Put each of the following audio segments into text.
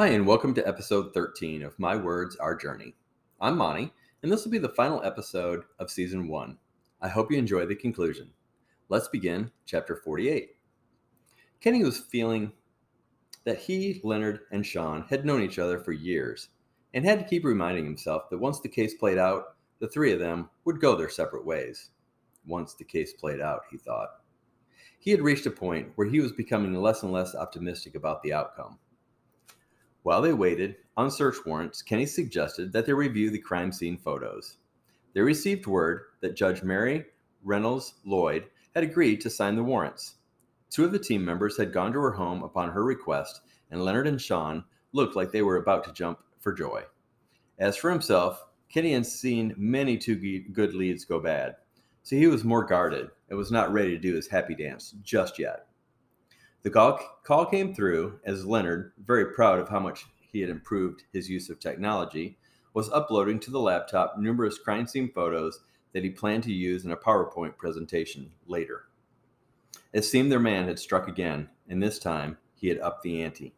Hi, and welcome to episode 13 of My Words, Our Journey. I'm Monty, and this will be the final episode of season one. I hope you enjoy the conclusion. Let's begin chapter 48. Kenny was feeling that he, Leonard, and Sean had known each other for years and had to keep reminding himself that once the case played out, the three of them would go their separate ways. Once the case played out, he thought. He had reached a point where he was becoming less and less optimistic about the outcome. While they waited on search warrants, Kenny suggested that they review the crime scene photos. They received word that Judge Mary Reynolds Lloyd had agreed to sign the warrants. Two of the team members had gone to her home upon her request, and Leonard and Sean looked like they were about to jump for joy. As for himself, Kenny had seen many too good leads go bad, so he was more guarded and was not ready to do his happy dance just yet. The call, came through as Leonard, very proud of how much he had improved his use of technology, was uploading to the laptop numerous crime scene photos that he planned to use in a PowerPoint presentation later. It seemed their man had struck again, and this time he had upped the ante.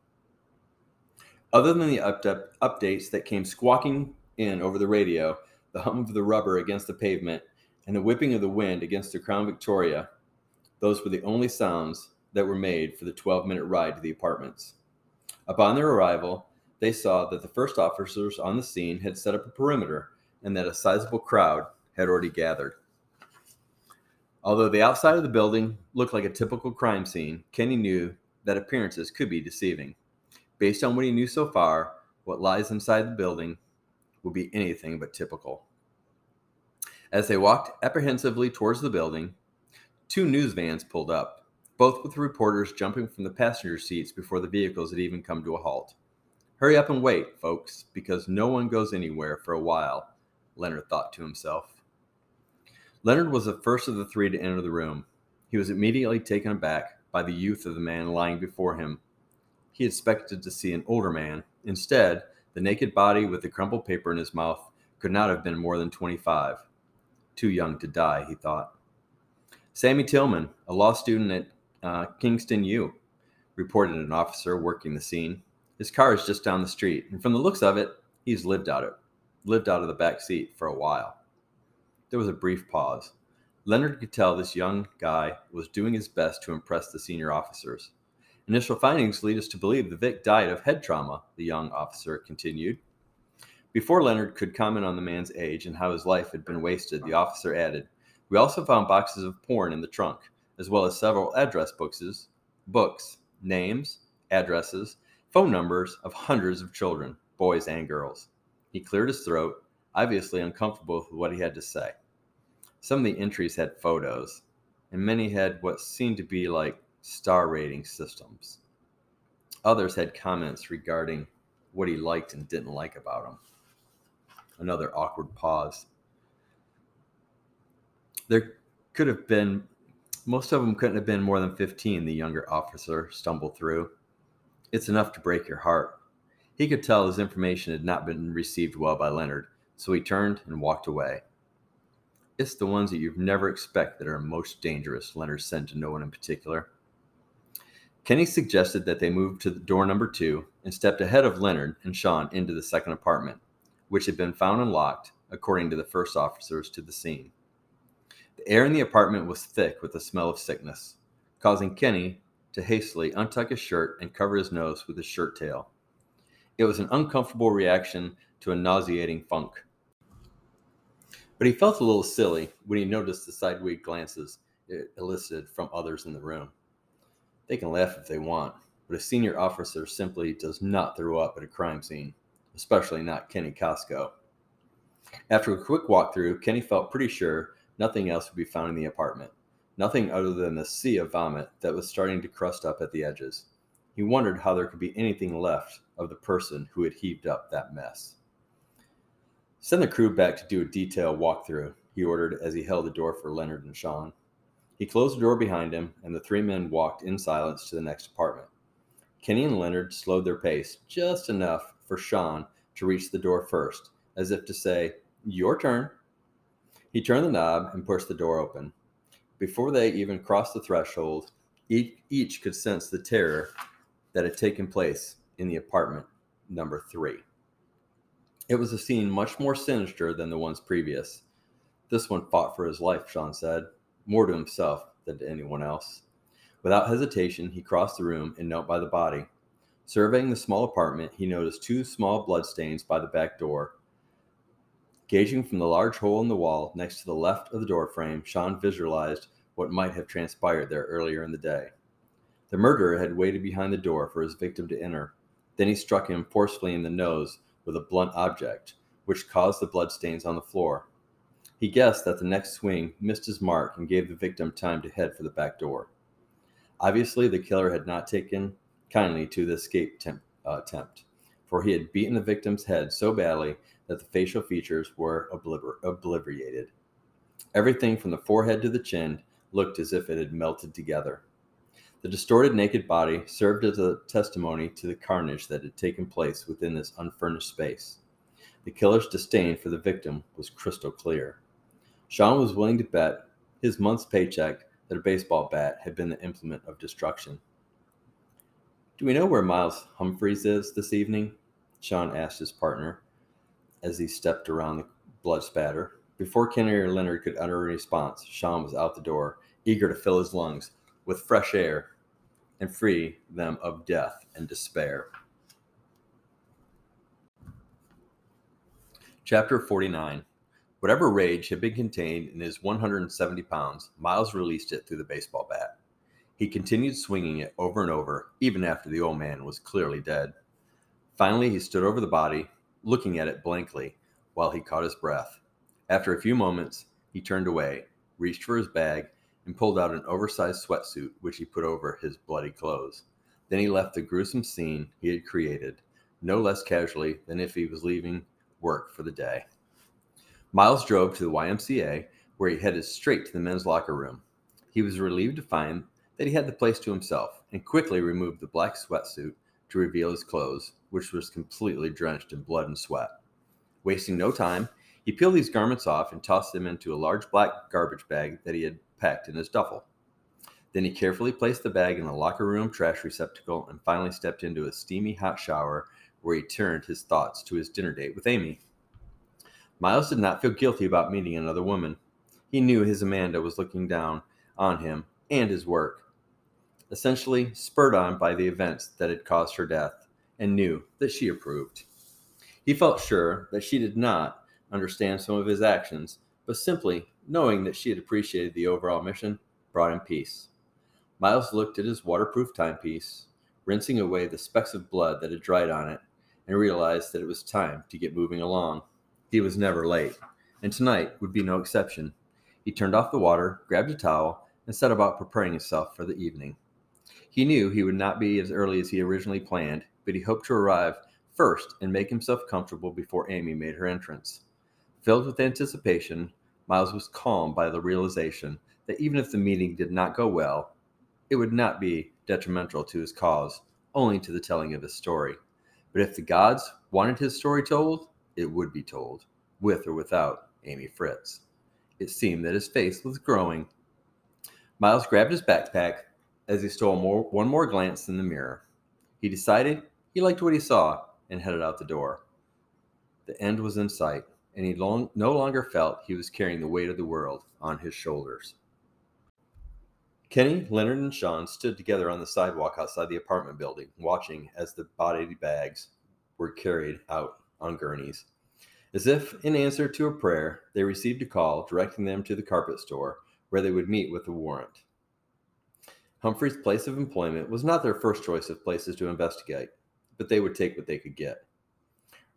Other than the up- updates that came squawking in over the radio, the hum of the rubber against the pavement, and the whipping of the wind against the Crown Victoria, those were the only sounds that were made for the 12 minute ride to the apartments. Upon their arrival, they saw that the first officers on the scene had set up a perimeter and that a sizable crowd had already gathered. Although the outside of the building looked like a typical crime scene, Kenny knew that appearances could be deceiving. Based on what he knew so far, what lies inside the building would be anything but typical. As they walked apprehensively towards the building, two news vans pulled up both with the reporters jumping from the passenger seats before the vehicles had even come to a halt. Hurry up and wait, folks, because no one goes anywhere for a while, Leonard thought to himself. Leonard was the first of the three to enter the room. He was immediately taken aback by the youth of the man lying before him. He expected to see an older man. Instead, the naked body with the crumpled paper in his mouth could not have been more than 25. Too young to die, he thought. Sammy Tillman, a law student at uh, Kingston U, reported an officer working the scene. His car is just down the street, and from the looks of it, he's lived out it, lived out of the back seat for a while. There was a brief pause. Leonard could tell this young guy was doing his best to impress the senior officers. Initial findings lead us to believe the Vic died of head trauma, the young officer continued. Before Leonard could comment on the man's age and how his life had been wasted, the officer added, We also found boxes of porn in the trunk as well as several address books, books, names, addresses, phone numbers of hundreds of children, boys and girls. He cleared his throat, obviously uncomfortable with what he had to say. Some of the entries had photos, and many had what seemed to be like star rating systems. Others had comments regarding what he liked and didn't like about him. Another awkward pause. There could have been most of them couldn't have been more than 15, the younger officer stumbled through. It's enough to break your heart. He could tell his information had not been received well by Leonard, so he turned and walked away. It's the ones that you've never expect that are most dangerous, Leonard said to no one in particular. Kenny suggested that they move to door number two and stepped ahead of Leonard and Sean into the second apartment, which had been found unlocked, according to the first officers to the scene. The air in the apartment was thick with the smell of sickness, causing Kenny to hastily untuck his shirt and cover his nose with his shirt tail. It was an uncomfortable reaction to a nauseating funk. But he felt a little silly when he noticed the sideways glances it elicited from others in the room. They can laugh if they want, but a senior officer simply does not throw up at a crime scene, especially not Kenny Costco. After a quick walkthrough, Kenny felt pretty sure Nothing else would be found in the apartment. Nothing other than the sea of vomit that was starting to crust up at the edges. He wondered how there could be anything left of the person who had heaved up that mess. Send the crew back to do a detailed walkthrough, he ordered as he held the door for Leonard and Sean. He closed the door behind him, and the three men walked in silence to the next apartment. Kenny and Leonard slowed their pace just enough for Sean to reach the door first, as if to say, Your turn. He turned the knob and pushed the door open. Before they even crossed the threshold, each, could sense the terror that had taken place in the apartment number three. It was a scene much more sinister than the ones previous. This one fought for his life, Sean said, more to himself than to anyone else. Without hesitation, he crossed the room and knelt by the body. Surveying the small apartment, he noticed two small bloodstains by the back door. Gauging from the large hole in the wall next to the left of the doorframe, Sean visualized what might have transpired there earlier in the day. The murderer had waited behind the door for his victim to enter. Then he struck him forcefully in the nose with a blunt object, which caused the bloodstains on the floor. He guessed that the next swing missed his mark and gave the victim time to head for the back door. Obviously, the killer had not taken kindly to the escape temp- uh, attempt, for he had beaten the victim's head so badly that the facial features were obliter- obliterated. Everything from the forehead to the chin looked as if it had melted together. The distorted naked body served as a testimony to the carnage that had taken place within this unfurnished space. The killer's disdain for the victim was crystal clear. Sean was willing to bet his month's paycheck that a baseball bat had been the implement of destruction. Do we know where Myles Humphreys is this evening? Sean asked his partner as he stepped around the blood spatter. Before Kennedy or Leonard could utter a response, Sean was out the door, eager to fill his lungs with fresh air and free them of death and despair. Chapter 49 Whatever rage had been contained in his 170 pounds, Myles released it through the baseball bat. He continued swinging it over and over, even after the old man was clearly dead. Finally, he stood over the body, looking at it blankly while he caught his breath. After a few moments, he turned away, reached for his bag, and pulled out an oversized sweatsuit which he put over his bloody clothes. Then he left the gruesome scene he had created, no less casually than if he was leaving work for the day. Myles drove to the YMCA, where he headed straight to the men's locker room. He was relieved to find that he had the place to himself and quickly removed the black sweatsuit to reveal his clothes, which was completely drenched in blood and sweat. Wasting no time, he peeled these garments off and tossed them into a large black garbage bag that he had packed in his duffel. Then he carefully placed the bag in the locker room trash receptacle and finally stepped into a steamy hot shower where he turned his thoughts to his dinner date with Amy. Myles did not feel guilty about meeting another woman. He knew his Amanda was looking down on him and his work, essentially spurred on by the events that had caused her death, and knew that she approved. He felt sure that she did not understand some of his actions, but simply knowing that she had appreciated the overall mission brought him peace. Myles looked at his waterproof timepiece, rinsing away the specks of blood that had dried on it, and realized that it was time to get moving along. He was never late, and tonight would be no exception. He turned off the water, grabbed a towel, and set about preparing himself for the evening. He knew he would not be as early as he originally planned, but he hoped to arrive first and make himself comfortable before Amy made her entrance. Filled with anticipation, Myles was calmed by the realization that even if the meeting did not go well, it would not be detrimental to his cause, only to the telling of his story. But if the gods wanted his story told, it would be told, with or without Amy Fritz. It seemed that his face was growing. Myles grabbed his backpack as he stole more, one more glance in the mirror. He decided he liked what he saw and headed out the door. The end was in sight, and he long, no longer felt he was carrying the weight of the world on his shoulders. Kenny, Leonard, and Sean stood together on the sidewalk outside the apartment building, watching as the body bags were carried out on gurneys. As if in answer to a prayer, they received a call directing them to the carpet store where they would meet with the warrant. Humphrey's place of employment was not their first choice of places to investigate, but they would take what they could get.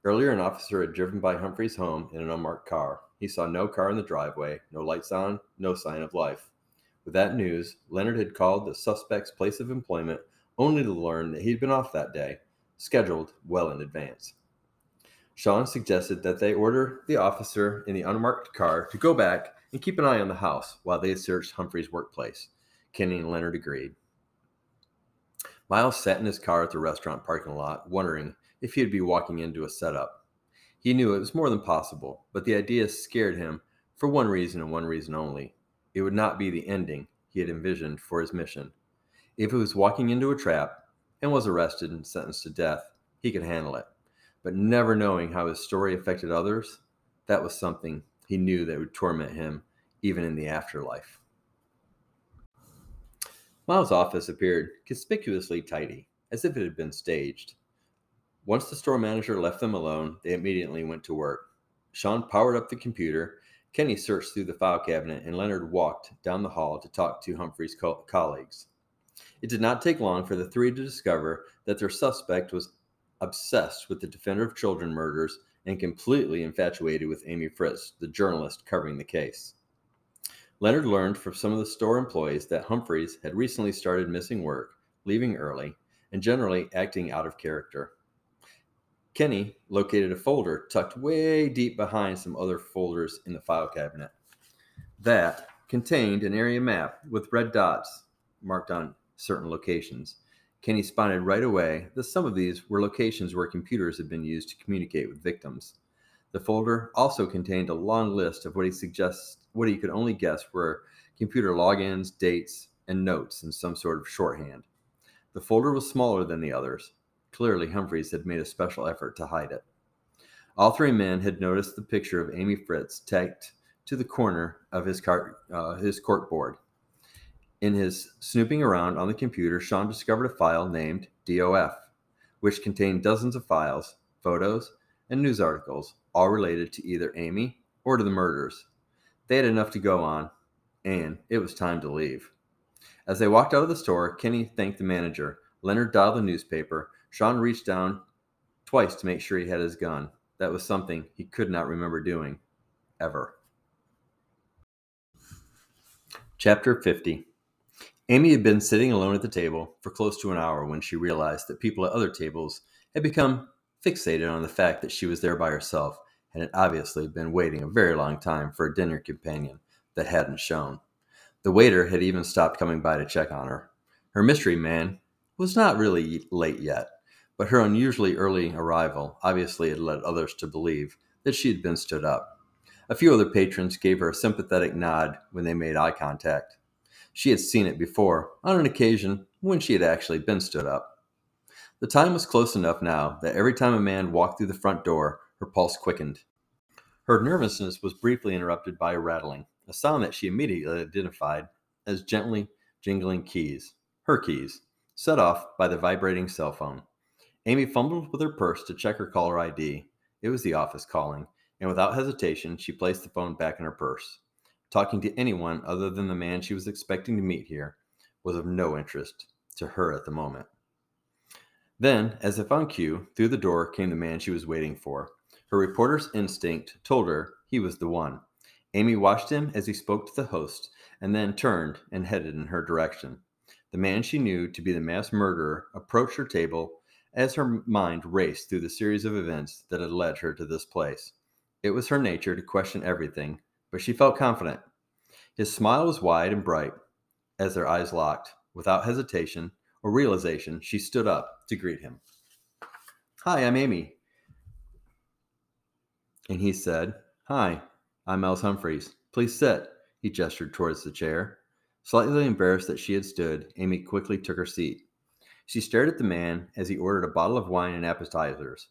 Earlier, an officer had driven by Humphrey's home in an unmarked car. He saw no car in the driveway, no lights on, no sign of life. With that news, Leonard had called the suspect's place of employment only to learn that he'd been off that day, scheduled well in advance. Sean suggested that they order the officer in the unmarked car to go back and keep an eye on the house while they searched Humphrey's workplace. Kenny and Leonard agreed. Myles sat in his car at the restaurant parking lot, wondering if he'd be walking into a setup. He knew it was more than possible, but the idea scared him for one reason and one reason only. It would not be the ending he had envisioned for his mission. If he was walking into a trap and was arrested and sentenced to death, he could handle it but never knowing how his story affected others, that was something he knew that would torment him even in the afterlife. Myles' office appeared conspicuously tidy, as if it had been staged. Once the store manager left them alone, they immediately went to work. Sean powered up the computer, Kenny searched through the file cabinet, and Leonard walked down the hall to talk to Humphrey's co- colleagues. It did not take long for the three to discover that their suspect was obsessed with the Defender of Children murders and completely infatuated with Amy Fritz, the journalist covering the case. Leonard learned from some of the store employees that Humphreys had recently started missing work, leaving early, and generally acting out of character. Kenny located a folder tucked way deep behind some other folders in the file cabinet. That contained an area map with red dots marked on certain locations. Kenny spotted right away that some of these were locations where computers had been used to communicate with victims. The folder also contained a long list of what he suggests what he could only guess were computer logins, dates, and notes in some sort of shorthand. The folder was smaller than the others, Clearly, Humphreys had made a special effort to hide it. All three men had noticed the picture of Amy Fritz tacked to the corner of his, uh, his court board. In his snooping around on the computer, Sean discovered a file named DOF, which contained dozens of files, photos, and news articles, all related to either Amy or to the murders. They had enough to go on, and it was time to leave. As they walked out of the store, Kenny thanked the manager. Leonard dialed the newspaper, Sean reached down twice to make sure he had his gun. That was something he could not remember doing, ever. Chapter 50 Amy had been sitting alone at the table for close to an hour when she realized that people at other tables had become fixated on the fact that she was there by herself and had obviously been waiting a very long time for a dinner companion that hadn't shown. The waiter had even stopped coming by to check on her. Her mystery man was not really late yet, but her unusually early arrival obviously had led others to believe that she had been stood up. A few other patrons gave her a sympathetic nod when they made eye contact. She had seen it before, on an occasion when she had actually been stood up. The time was close enough now that every time a man walked through the front door, her pulse quickened. Her nervousness was briefly interrupted by a rattling, a sound that she immediately identified as gently jingling keys, her keys, set off by the vibrating cell phone. Amy fumbled with her purse to check her caller ID. It was the office calling, and without hesitation, she placed the phone back in her purse. Talking to anyone other than the man she was expecting to meet here was of no interest to her at the moment. Then, as if on cue, through the door came the man she was waiting for. Her reporter's instinct told her he was the one. Amy watched him as he spoke to the host and then turned and headed in her direction. The man she knew to be the mass murderer approached her table as her mind raced through the series of events that had led her to this place. It was her nature to question everything, but she felt confident. His smile was wide and bright as their eyes locked. Without hesitation or realization, she stood up to greet him. Hi, I'm Amy. And he said, Hi, I'm Myles Humphreys. Please sit. He gestured towards the chair. Slightly embarrassed that she had stood, Amy quickly took her seat. She stared at the man as he ordered a bottle of wine and appetizers.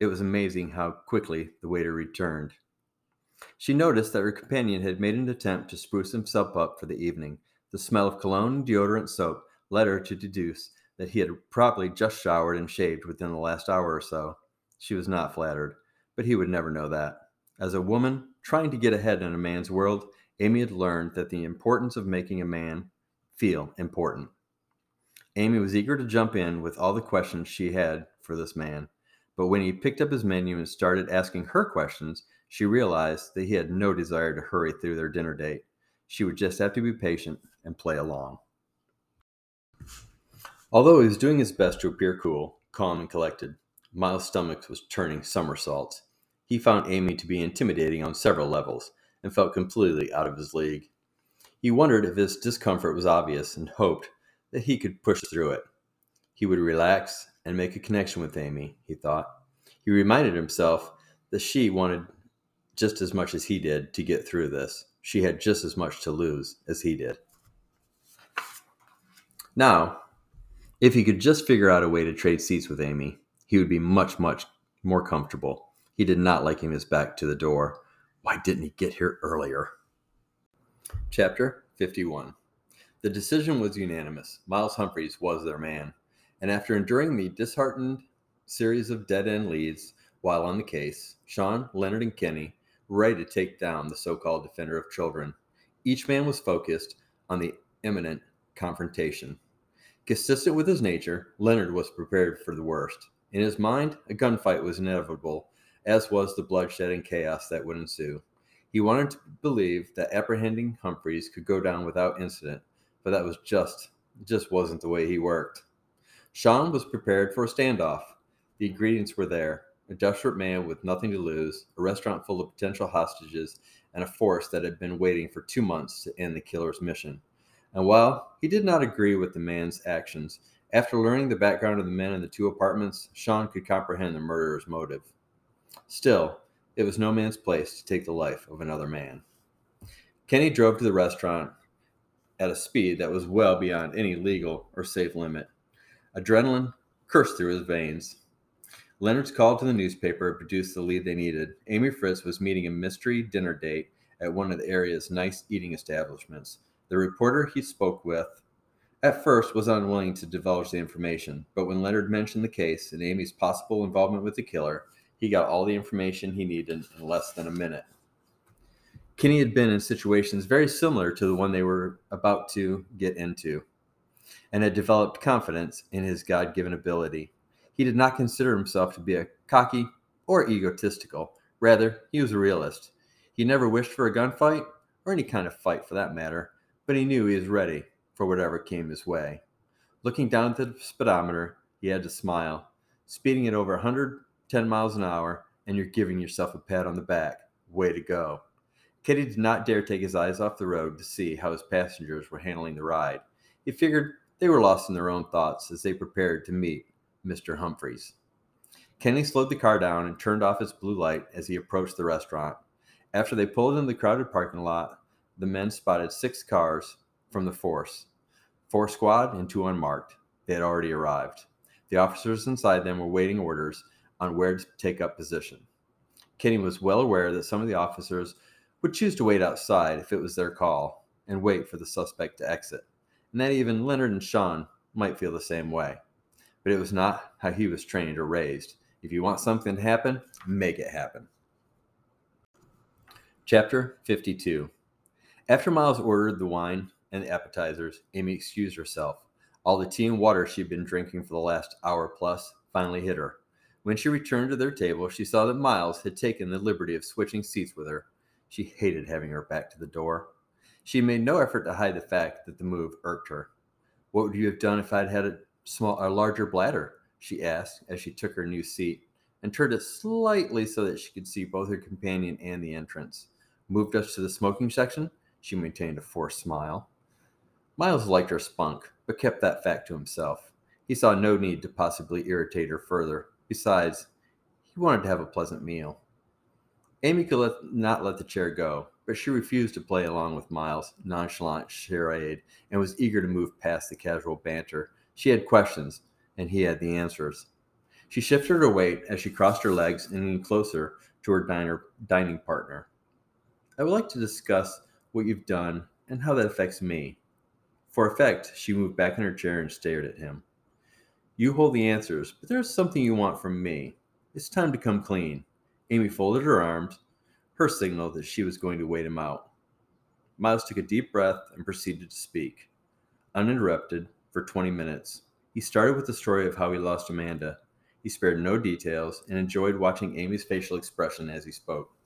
It was amazing how quickly the waiter returned. She noticed that her companion had made an attempt to spruce himself up for the evening. The smell of cologne and deodorant soap led her to deduce that he had probably just showered and shaved within the last hour or so. She was not flattered, but he would never know that. As a woman trying to get ahead in a man's world, Amy had learned that the importance of making a man feel important. Amy was eager to jump in with all the questions she had for this man, but when he picked up his menu and started asking her questions, she realized that he had no desire to hurry through their dinner date. She would just have to be patient and play along. Although he was doing his best to appear cool, calm, and collected, Myles' stomach was turning somersaults. He found Amy to be intimidating on several levels and felt completely out of his league. He wondered if his discomfort was obvious and hoped that he could push through it. He would relax and make a connection with Amy, he thought. He reminded himself that she wanted just as much as he did to get through this. She had just as much to lose as he did. Now, if he could just figure out a way to trade seats with Amy, he would be much, much more comfortable. He did not like him his back to the door. Why didn't he get here earlier? Chapter 51 The decision was unanimous. Myles Humphreys was their man. And after enduring the disheartened series of dead end leads while on the case, Sean, Leonard, and Kenny were ready to take down the so called defender of children. Each man was focused on the imminent confrontation. Consistent with his nature, Leonard was prepared for the worst. In his mind, a gunfight was inevitable, as was the bloodshed and chaos that would ensue. He wanted to believe that apprehending Humphreys could go down without incident, but that was just just wasn't the way he worked. Sean was prepared for a standoff. The ingredients were there. A desperate man with nothing to lose, a restaurant full of potential hostages, and a force that had been waiting for two months to end the killer's mission. And while he did not agree with the man's actions, after learning the background of the men in the two apartments, Sean could comprehend the murderer's motive. Still, it was no man's place to take the life of another man. Kenny drove to the restaurant at a speed that was well beyond any legal or safe limit. Adrenaline coursed through his veins. Leonard's call to the newspaper produced the lead they needed. Amy Fritz was meeting a mystery dinner date at one of the area's nice eating establishments. The reporter he spoke with at first was unwilling to divulge the information, but when Leonard mentioned the case and Amy's possible involvement with the killer, he got all the information he needed in less than a minute. Kenny had been in situations very similar to the one they were about to get into and had developed confidence in his God given ability. He did not consider himself to be a cocky or egotistical. Rather, he was a realist. He never wished for a gunfight, or any kind of fight for that matter, but he knew he was ready for whatever came his way. Looking down at the speedometer, he had to smile. Speeding at over 110 miles an hour, and you're giving yourself a pat on the back. Way to go. Kenny did not dare take his eyes off the road to see how his passengers were handling the ride. He figured they were lost in their own thoughts as they prepared to meet Mr. Humphreys. Kenny slowed the car down and turned off its blue light as he approached the restaurant. After they pulled into the crowded parking lot, the men spotted six cars from the force four squad and two unmarked. They had already arrived. The officers inside them were waiting orders on where to take up position. Kenny was well aware that some of the officers would choose to wait outside if it was their call and wait for the suspect to exit, and that even Leonard and Sean might feel the same way. But it was not how he was trained or raised. If you want something to happen, make it happen. Chapter 52 after Myles ordered the wine and the appetizers, Amy excused herself. All the tea and water she'd been drinking for the last hour plus finally hit her. When she returned to their table, she saw that Myles had taken the liberty of switching seats with her. She hated having her back to the door. She made no effort to hide the fact that the move irked her. What would you have done if I'd had a small, a larger bladder? She asked as she took her new seat and turned it slightly so that she could see both her companion and the entrance. Moved us to the smoking section she maintained a forced smile. Myles liked her spunk, but kept that fact to himself. He saw no need to possibly irritate her further. Besides, he wanted to have a pleasant meal. Amy could let, not let the chair go, but she refused to play along with Myles' nonchalant charade and was eager to move past the casual banter. She had questions, and he had the answers. She shifted her weight as she crossed her legs and leaned closer to her diner, dining partner. I would like to discuss what you've done, and how that affects me. For effect, she moved back in her chair and stared at him. You hold the answers, but there's something you want from me. It's time to come clean. Amy folded her arms, her signal that she was going to wait him out. Myles took a deep breath and proceeded to speak. Uninterrupted, for 20 minutes, he started with the story of how he lost Amanda. He spared no details and enjoyed watching Amy's facial expression as he spoke.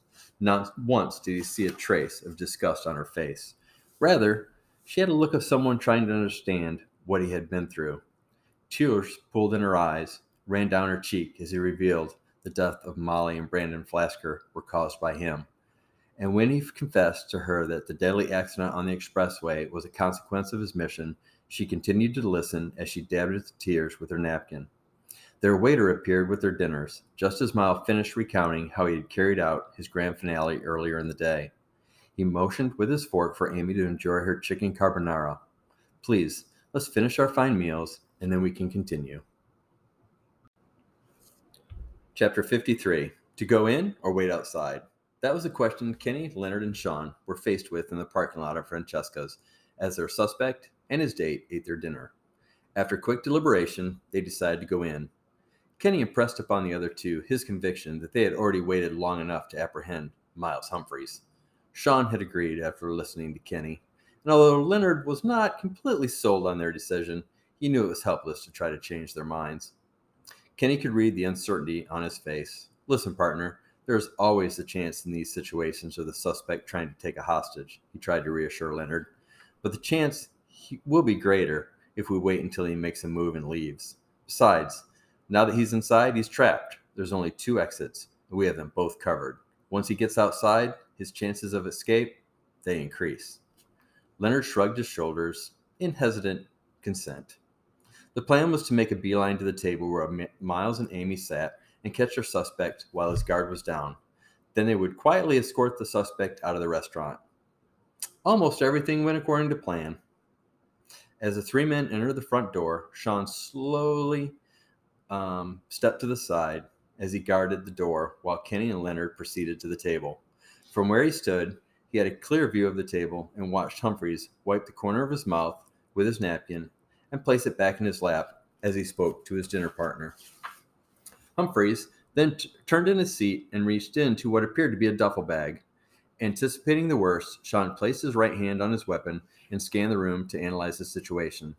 Not once did he see a trace of disgust on her face. Rather, she had a look of someone trying to understand what he had been through. Tears pooled in her eyes, ran down her cheek as he revealed the death of Molly and Brandon Flasker were caused by him. And when he confessed to her that the deadly accident on the expressway was a consequence of his mission, she continued to listen as she dabbed at the tears with her napkin. Their waiter appeared with their dinners, just as Myles finished recounting how he had carried out his grand finale earlier in the day. He motioned with his fork for Amy to enjoy her chicken carbonara. Please, let's finish our fine meals, and then we can continue. Chapter 53 To go in or wait outside? That was a question Kenny, Leonard, and Sean were faced with in the parking lot of Francesca's as their suspect and his date ate their dinner. After quick deliberation, they decided to go in. Kenny impressed upon the other two his conviction that they had already waited long enough to apprehend Myles Humphreys. Sean had agreed after listening to Kenny, and although Leonard was not completely sold on their decision, he knew it was helpless to try to change their minds. Kenny could read the uncertainty on his face. Listen, partner, there's always the chance in these situations of the suspect trying to take a hostage, he tried to reassure Leonard. But the chance will be greater if we wait until he makes a move and leaves. Besides, now that he's inside, he's trapped. There's only two exits, and we have them both covered. Once he gets outside, his chances of escape, they increase. Leonard shrugged his shoulders in hesitant consent. The plan was to make a beeline to the table where Myles and Amy sat and catch their suspect while his guard was down. Then they would quietly escort the suspect out of the restaurant. Almost everything went according to plan. As the three men entered the front door, Sean slowly um, stepped to the side as he guarded the door while Kenny and Leonard proceeded to the table. From where he stood, he had a clear view of the table and watched Humphreys wipe the corner of his mouth with his napkin and place it back in his lap as he spoke to his dinner partner. Humphreys then t- turned in his seat and reached into what appeared to be a duffel bag. Anticipating the worst, Sean placed his right hand on his weapon and scanned the room to analyze the situation.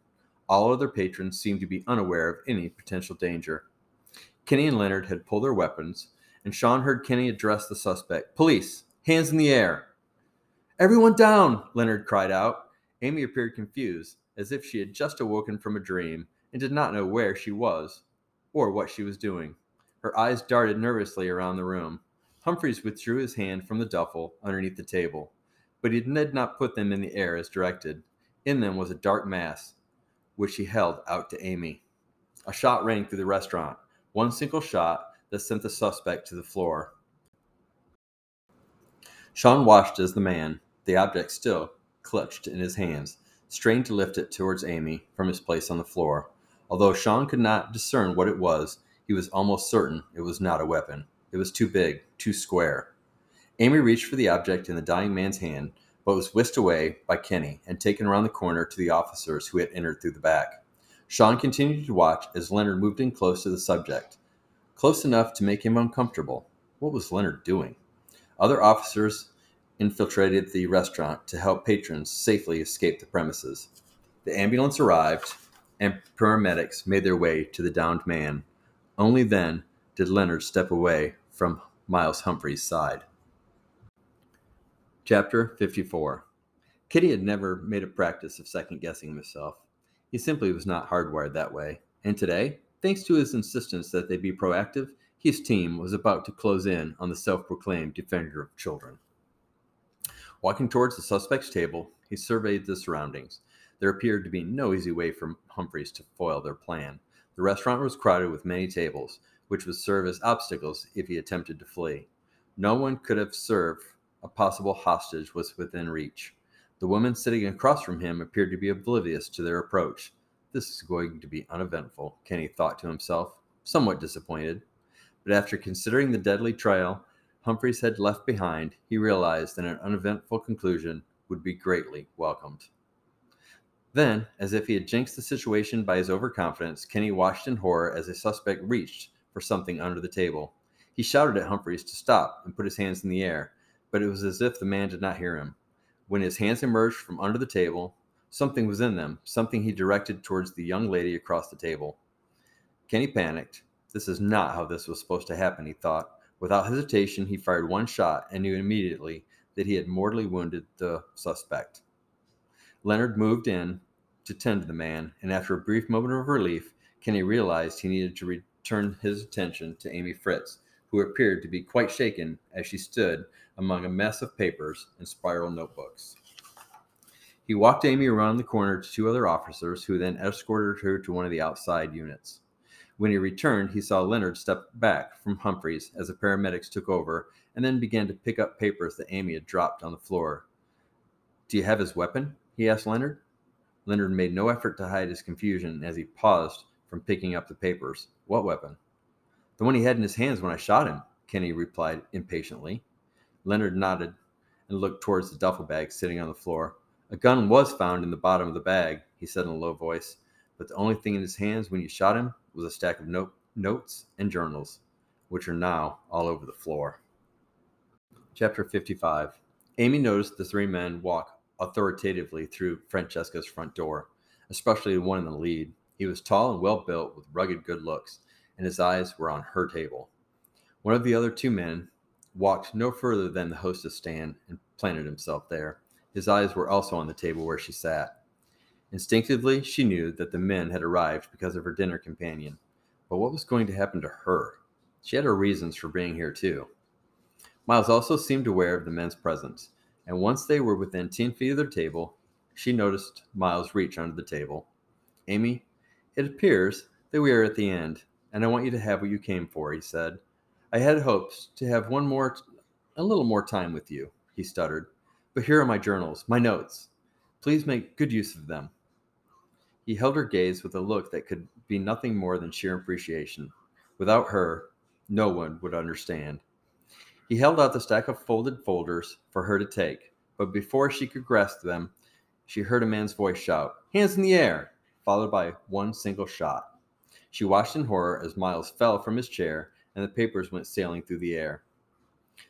All other patrons seemed to be unaware of any potential danger. Kenny and Leonard had pulled their weapons, and Sean heard Kenny address the suspect Police, hands in the air. Everyone down, Leonard cried out. Amy appeared confused, as if she had just awoken from a dream and did not know where she was or what she was doing. Her eyes darted nervously around the room. Humphreys withdrew his hand from the duffel underneath the table but he did not put them in the air as directed. In them was a dark mass, which he held out to Amy. A shot rang through the restaurant, one single shot that sent the suspect to the floor. Sean watched as the man, the object still clutched in his hands, strained to lift it towards Amy from his place on the floor. Although Sean could not discern what it was, he was almost certain it was not a weapon. It was too big, too square. Amy reached for the object in the dying man's hand, but was whisked away by Kenny and taken around the corner to the officers who had entered through the back. Sean continued to watch as Leonard moved in close to the subject, close enough to make him uncomfortable. What was Leonard doing? Other officers infiltrated the restaurant to help patrons safely escape the premises. The ambulance arrived, and paramedics made their way to the downed man. Only then did Leonard step away from Myles Humphrey's side. Chapter 54 Kenny had never made a practice of second guessing himself. He simply was not hardwired that way. And today, thanks to his insistence that they be proactive, his team was about to close in on the self proclaimed defender of children. Walking towards the suspect's table, he surveyed the surroundings. There appeared to be no easy way for Humphreys to foil their plan. The restaurant was crowded with many tables, which would serve as obstacles if he attempted to flee. No one could have served a possible hostage was within reach. The woman sitting across from him appeared to be oblivious to their approach. This is going to be uneventful, Kenny thought to himself, somewhat disappointed. But after considering the deadly trail Humphreys had left behind, he realized that an uneventful conclusion would be greatly welcomed. Then, as if he had jinxed the situation by his overconfidence, Kenny watched in horror as a suspect reached for something under the table. He shouted at Humphreys to stop and put his hands in the air, but it was as if the man did not hear him. When his hands emerged from under the table, something was in them, something he directed towards the young lady across the table. Kenny panicked. This is not how this was supposed to happen, he thought. Without hesitation, he fired one shot and knew immediately that he had mortally wounded the suspect. Leonard moved in to tend to the man, and after a brief moment of relief, Kenny realized he needed to return his attention to Amy Fritz, who appeared to be quite shaken as she stood among a mess of papers and spiral notebooks. He walked Amy around the corner to two other officers, who then escorted her to one of the outside units. When he returned, he saw Leonard step back from Humphreys as the paramedics took over and then began to pick up papers that Amy had dropped on the floor. Do you have his weapon? he asked Leonard. Leonard made no effort to hide his confusion as he paused from picking up the papers. What weapon? The one he had in his hands when I shot him, Kenny replied impatiently. Leonard nodded and looked towards the duffel bag sitting on the floor. A gun was found in the bottom of the bag, he said in a low voice, but the only thing in his hands when you shot him was a stack of note, notes and journals, which are now all over the floor. Chapter 55 Amy noticed the three men walk authoritatively through Francesca's front door, especially the one in the lead. He was tall and well built with rugged good looks, and his eyes were on her table. One of the other two men walked no further than the hostess stand and planted himself there. His eyes were also on the table where she sat. Instinctively, she knew that the men had arrived because of her dinner companion. But what was going to happen to her? She had her reasons for being here, too. Myles also seemed aware of the men's presence, and once they were within 10 feet of their table, she noticed Myles reach under the table. Amy, it appears that we are at the end, and I want you to have what you came for, he said. I had hopes to have one more, a little more time with you, he stuttered. But here are my journals, my notes. Please make good use of them. He held her gaze with a look that could be nothing more than sheer appreciation. Without her, no one would understand. He held out the stack of folded folders for her to take, but before she could grasp them, she heard a man's voice shout, Hands in the air! followed by one single shot. She watched in horror as Myles fell from his chair and the papers went sailing through the air.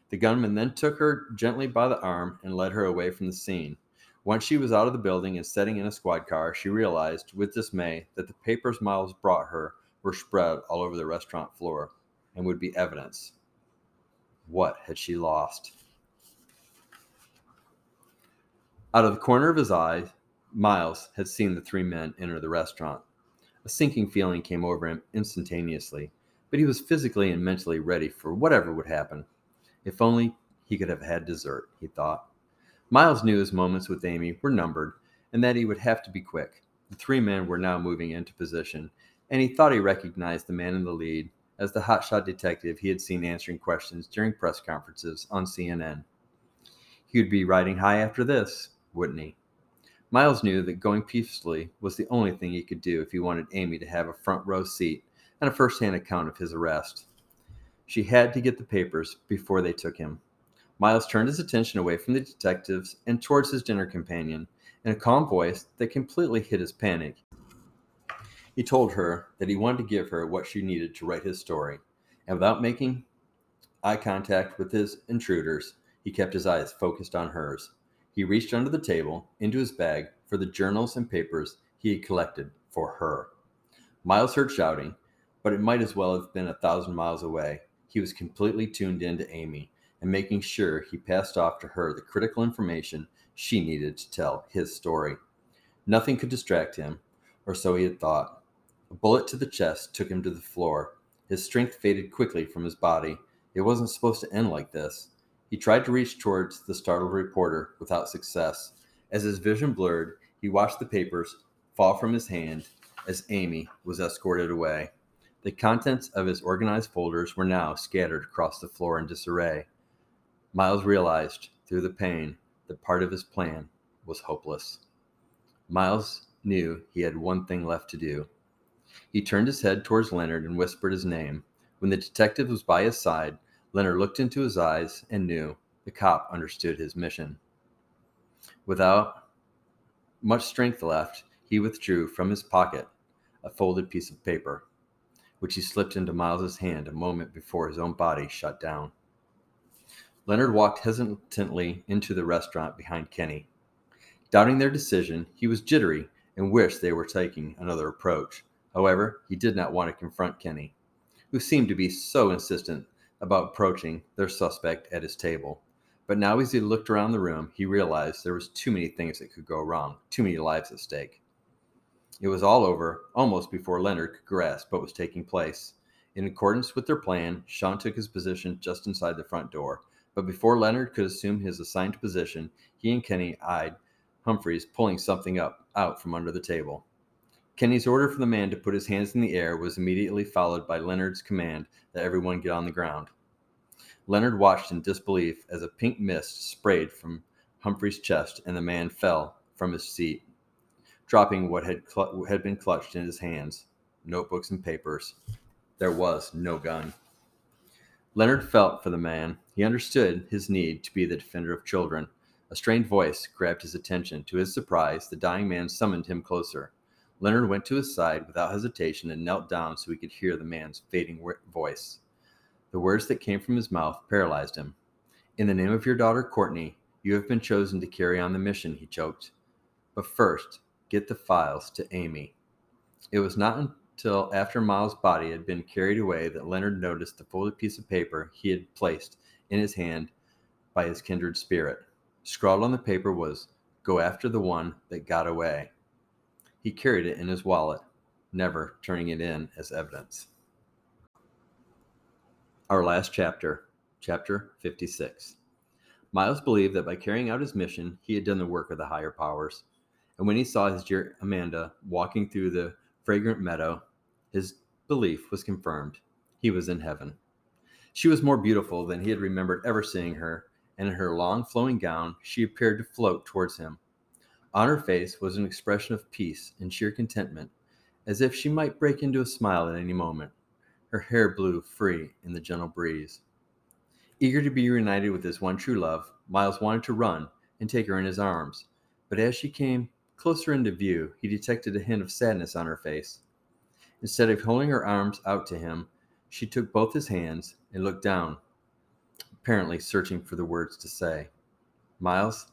The gunman then took her gently by the arm and led her away from the scene. Once she was out of the building and sitting in a squad car, she realized with dismay that the papers Myles brought her were spread all over the restaurant floor and would be evidence what had she lost? Out of the corner of his eye, Myles had seen the three men enter the restaurant. A sinking feeling came over him instantaneously, but he was physically and mentally ready for whatever would happen. If only he could have had dessert, he thought. Myles knew his moments with Amy were numbered and that he would have to be quick. The three men were now moving into position, and he thought he recognized the man in the lead as the hotshot detective he had seen answering questions during press conferences on CNN. He would be riding high after this, wouldn't he? Myles knew that going peacefully was the only thing he could do if he wanted Amy to have a front row seat and a first hand account of his arrest. She had to get the papers before they took him. Myles turned his attention away from the detectives and towards his dinner companion in a calm voice that completely hid his panic. He told her that he wanted to give her what she needed to write his story, and without making eye contact with his intruders, he kept his eyes focused on hers. He reached under the table into his bag for the journals and papers he had collected for her. Myles heard shouting, but it might as well have been a thousand miles away. He was completely tuned in to Amy and making sure he passed off to her the critical information she needed to tell his story. Nothing could distract him, or so he had thought. A bullet to the chest took him to the floor. His strength faded quickly from his body. It wasn't supposed to end like this. He tried to reach towards the startled reporter without success. As his vision blurred, he watched the papers fall from his hand as Amy was escorted away. The contents of his organized folders were now scattered across the floor in disarray. Myles realized, through the pain, that part of his plan was hopeless. Myles knew he had one thing left to do he turned his head towards Leonard and whispered his name. When the detective was by his side, Leonard looked into his eyes and knew the cop understood his mission. Without much strength left, he withdrew from his pocket a folded piece of paper, which he slipped into Myles's hand a moment before his own body shut down. Leonard walked hesitantly into the restaurant behind Kenny. Doubting their decision, he was jittery and wished they were taking another approach. However, he did not want to confront Kenny, who seemed to be so insistent about approaching their suspect at his table. But now, as he looked around the room, he realized there was too many things that could go wrong, too many lives at stake. It was all over almost before Leonard could grasp what was taking place. In accordance with their plan, Sean took his position just inside the front door. But before Leonard could assume his assigned position, he and Kenny eyed Humphreys pulling something up out from under the table. Kenny's order for the man to put his hands in the air was immediately followed by Leonard's command that everyone get on the ground. Leonard watched in disbelief as a pink mist sprayed from Humphrey's chest and the man fell from his seat, dropping what had, cl- had been clutched in his hands notebooks and papers. There was no gun. Leonard felt for the man. He understood his need to be the defender of children. A strained voice grabbed his attention. To his surprise, the dying man summoned him closer. Leonard went to his side without hesitation and knelt down so he could hear the man's fading voice. The words that came from his mouth paralyzed him. In the name of your daughter, Courtney, you have been chosen to carry on the mission, he choked. But first, get the files to Amy. It was not until after Myles' body had been carried away that Leonard noticed the folded piece of paper he had placed in his hand by his kindred spirit. Scrawled on the paper was, Go after the one that got away. He carried it in his wallet, never turning it in as evidence. Our last chapter, chapter 56. Myles believed that by carrying out his mission, he had done the work of the higher powers. And when he saw his dear Amanda walking through the fragrant meadow, his belief was confirmed. He was in heaven. She was more beautiful than he had remembered ever seeing her, and in her long flowing gown, she appeared to float towards him. On her face was an expression of peace and sheer contentment, as if she might break into a smile at any moment. Her hair blew free in the gentle breeze. Eager to be reunited with his one true love, Myles wanted to run and take her in his arms, but as she came closer into view, he detected a hint of sadness on her face. Instead of holding her arms out to him, she took both his hands and looked down, apparently searching for the words to say. Myles,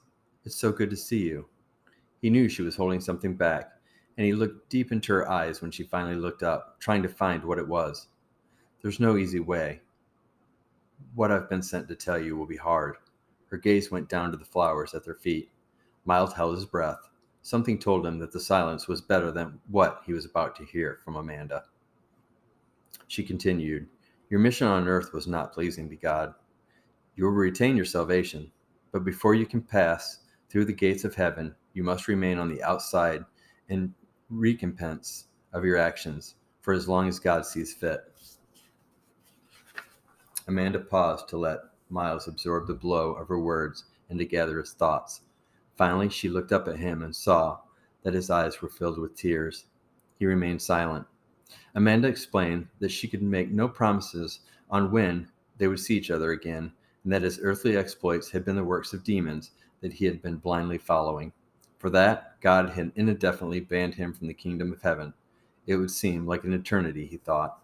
it's so good to see you. He knew she was holding something back, and he looked deep into her eyes when she finally looked up, trying to find what it was. There's no easy way, what I've been sent to tell you will be hard. Her gaze went down to the flowers at their feet. Myles held his breath. Something told him that the silence was better than what he was about to hear from Amanda. She continued, Your mission on earth was not pleasing to God. You will retain your salvation, but before you can pass through the gates of heaven, you must remain on the outside in recompense of your actions for as long as God sees fit. Amanda paused to let Myles absorb the blow of her words and to gather his thoughts. Finally, she looked up at him and saw that his eyes were filled with tears. He remained silent. Amanda explained that she could make no promises on when they would see each other again, and that his earthly exploits had been the works of demons that he had been blindly following. For that, God had indefinitely banned him from the kingdom of heaven. It would seem like an eternity, he thought.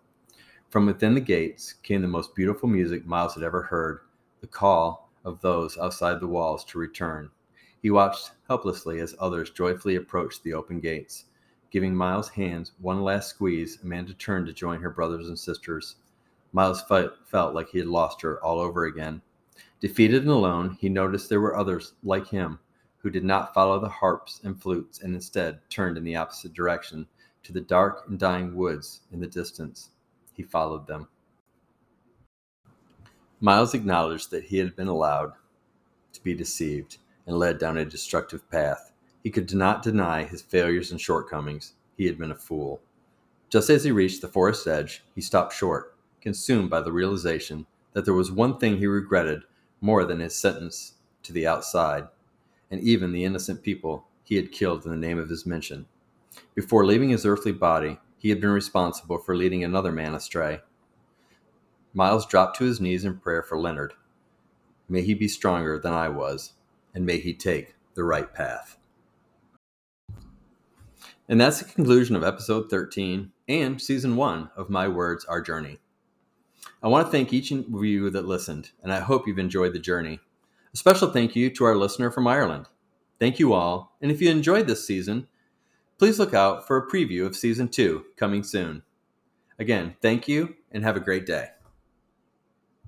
From within the gates came the most beautiful music Myles had ever heard the call of those outside the walls to return. He watched helplessly as others joyfully approached the open gates. Giving Myles' hands one last squeeze, Amanda turned to join her brothers and sisters. Myles felt like he had lost her all over again. Defeated and alone, he noticed there were others like him who did not follow the harps and flutes and instead turned in the opposite direction to the dark and dying woods in the distance he followed them. Myles acknowledged that he had been allowed to be deceived and led down a destructive path. He could not deny his failures and shortcomings. He had been a fool. Just as he reached the forest edge, he stopped short, consumed by the realization that there was one thing he regretted more than his sentence to the outside, and even the innocent people he had killed in the name of his mission. Before leaving his earthly body, he had been responsible for leading another man astray. Myles dropped to his knees in prayer for Leonard. May he be stronger than I was, and may he take the right path. And that's the conclusion of episode 13 and season one of My Words, Our Journey. I want to thank each of you that listened, and I hope you've enjoyed the journey. A special thank you to our listener from Ireland. Thank you all, and if you enjoyed this season, Please look out for a preview of season two coming soon. Again, thank you and have a great day.